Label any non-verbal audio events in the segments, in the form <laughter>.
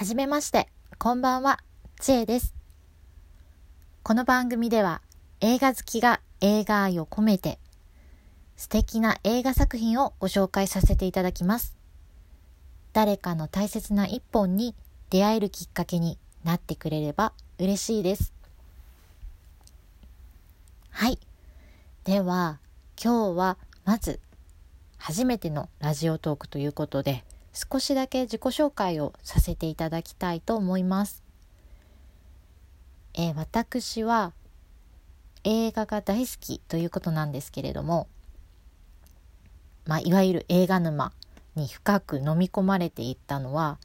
はじめまして、こんばんは、ちえです。この番組では映画好きが映画愛を込めて素敵な映画作品をご紹介させていただきます。誰かの大切な一本に出会えるきっかけになってくれれば嬉しいです。はい。では、今日はまず初めてのラジオトークということで、少しだけ自己紹介をさせていただきたいと思います。えー、私は映画が大好きということなんですけれども、まあ、いわゆる映画沼に深く飲み込まれていったのは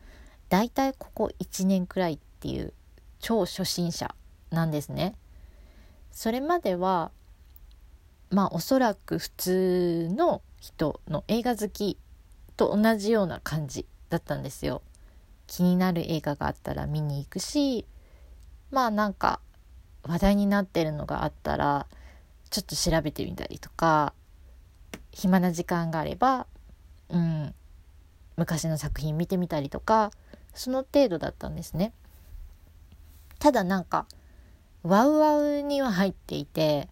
だいたいここ1年くらいっていう超初心者なんですね。それまではまあおそらく普通の人の映画好きと同じような感じだったんですよ。気になる映画があったら見に行くしまあなんか話題になってるのがあったらちょっと調べてみたりとか暇な時間があれば、うん、昔の作品見てみたりとかその程度だったんですね。ただなんかワウワウには入っていて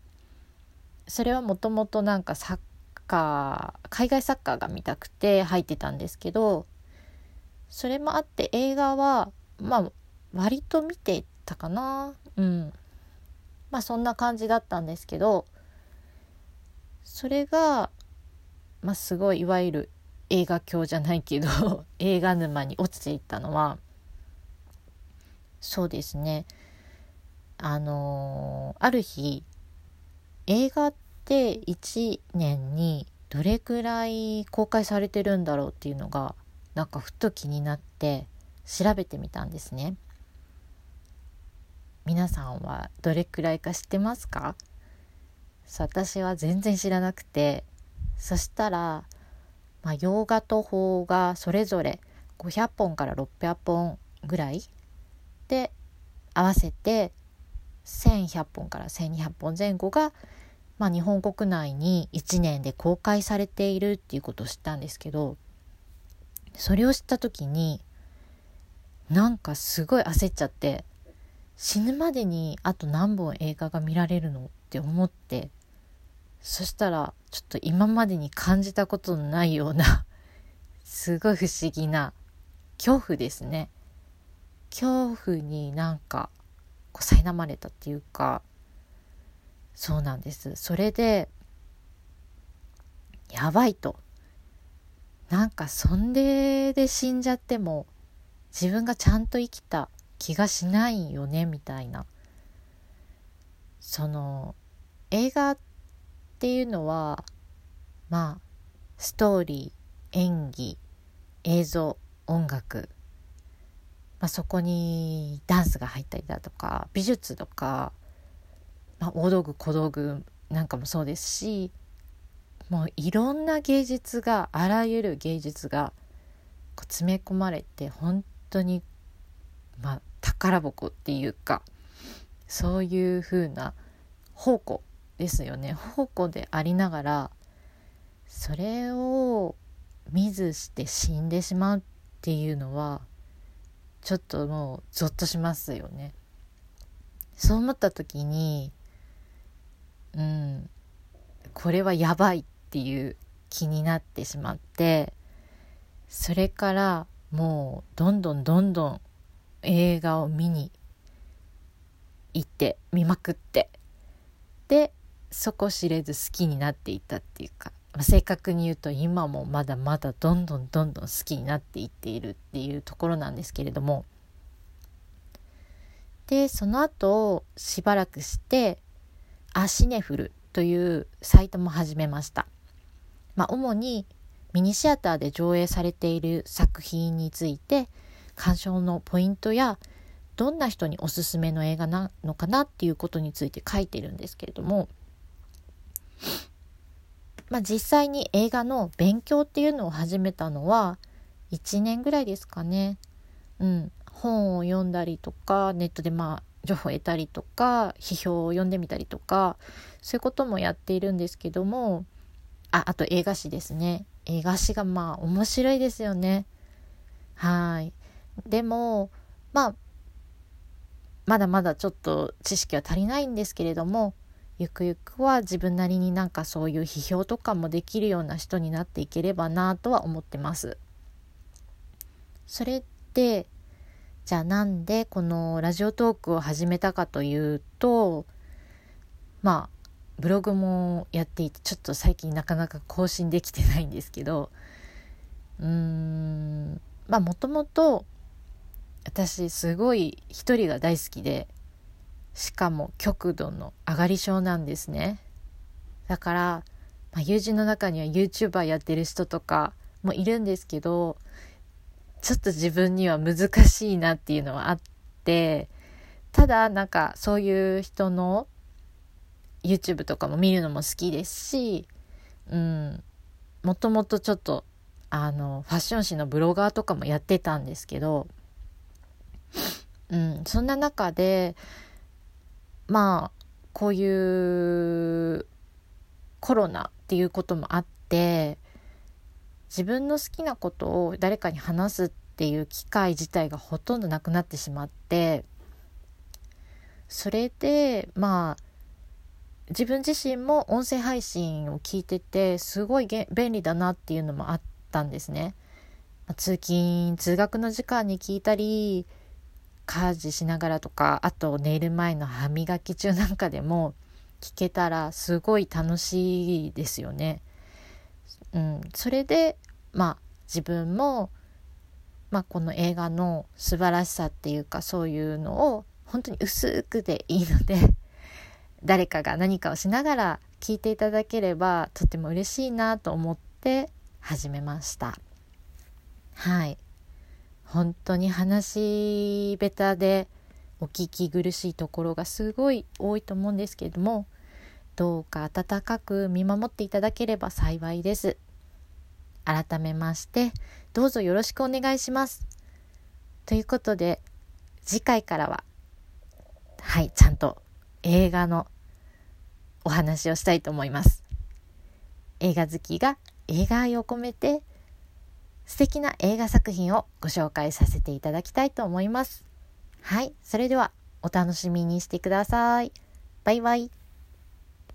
それはもともとなんかサッカー海外サッカーが見たくて入ってたんですけどそれもあって映画はまあ割と見てたかな。うん。まあそんな感じだったんですけどそれがまあすごいいわゆる映画教じゃないけど <laughs> 映画沼に落ちていったのはそうですね。あのー、ある日映画って1年にどれくらい公開されてるんだろうっていうのがなんかふと気になって調べてみたんですね。皆さんはどれくらいか知ってますか？私は全然知らなくてそしたら、まあ、洋画と邦画それぞれ500本から600本ぐらいで合わせて1100本から1200本前後がまあ、日本国内に1年で公開されているっていうことを知ったんですけどそれを知った時になんかすごい焦っちゃって死ぬまでにあと何本映画が見られるのって思ってそしたらちょっと今までに感じたことのないようなすごい不思議な恐怖ですね。恐怖になんかこう苛まれたっていうかそうなんです。それでやばいと。なんかそんでで死んじゃっても自分がちゃんと生きた気がしないよねみたいな。その映画っていうのはまあストーリー演技映像音楽、まあ、そこにダンスが入ったりだとか美術とかまあ、大道具小道具なんかもそうですしもういろんな芸術があらゆる芸術がこう詰め込まれて本当にまあ宝箱っていうかそういう風な宝庫ですよね宝庫でありながらそれを見ずして死んでしまうっていうのはちょっともうゾッとしますよね。そう思った時にうん、これはやばいっていう気になってしまってそれからもうどんどんどんどん映画を見に行って見まくって。で底知れず好きになっていったっていうか、まあ、正確に言うと今もまだまだどんどんどんどん好きになっていっているっていうところなんですけれども。でその後しばらくしてアシネフルというサイトも始めました。まあ、主にミニシアターで上映されている作品について鑑賞のポイントやどんな人におすすめの映画なのかなっていうことについて書いてるんですけれども、まあ、実際に映画の勉強っていうのを始めたのは1年ぐらいですかね。うん、本を読んだりとかネットでまあ情報を得たりとか批評を読んでみたりとかそういうこともやっているんですけどもああと映画史ですね。映画史がまあ面白いですよね。はい。でもまあまだまだちょっと知識は足りないんですけれどもゆくゆくは自分なりになんかそういう批評とかもできるような人になっていければなとは思ってます。それでじゃあなんでこのラジオトークを始めたかというとまあブログもやっていてちょっと最近なかなか更新できてないんですけどうーんまあもともと私すごい一人が大好きでしかも極度の上がり症なんですね。だから、まあ、友人の中には YouTuber やってる人とかもいるんですけどちょっと自分には難しいなっていうのはあってただなんかそういう人の YouTube とかも見るのも好きですしうんもともとちょっとあのファッション誌のブロガーとかもやってたんですけどうん、そんな中でまあこういうコロナっていうこともあって自分の好きなことを誰かに話すっていう機会自体がほとんどなくなってしまってそれでまあ自分自身も音声配信を聞いててすごい便利だなっていうのもあったんですね。通勤通学の時間に聞いたり家事しながらとかあと寝る前の歯磨き中なんかでも聞けたらすごい楽しいですよね。うん、それでまあ自分も、まあ、この映画の素晴らしさっていうかそういうのを本当に薄くでいいので <laughs> 誰かが何かをしながら聞いていただければとても嬉しいなと思って始めました。はい本当に話下手でお聞き苦しいところがすごい多いと思うんですけれどもどうか温かく見守っていただければ幸いです。改めましてどうぞよろしくお願いします。ということで次回からははいちゃんと映画のお話をしたいと思います。映画好きが映画愛を込めて素敵な映画作品をご紹介させていただきたいと思います。はい、それではお楽しみにしてください。バイバイ。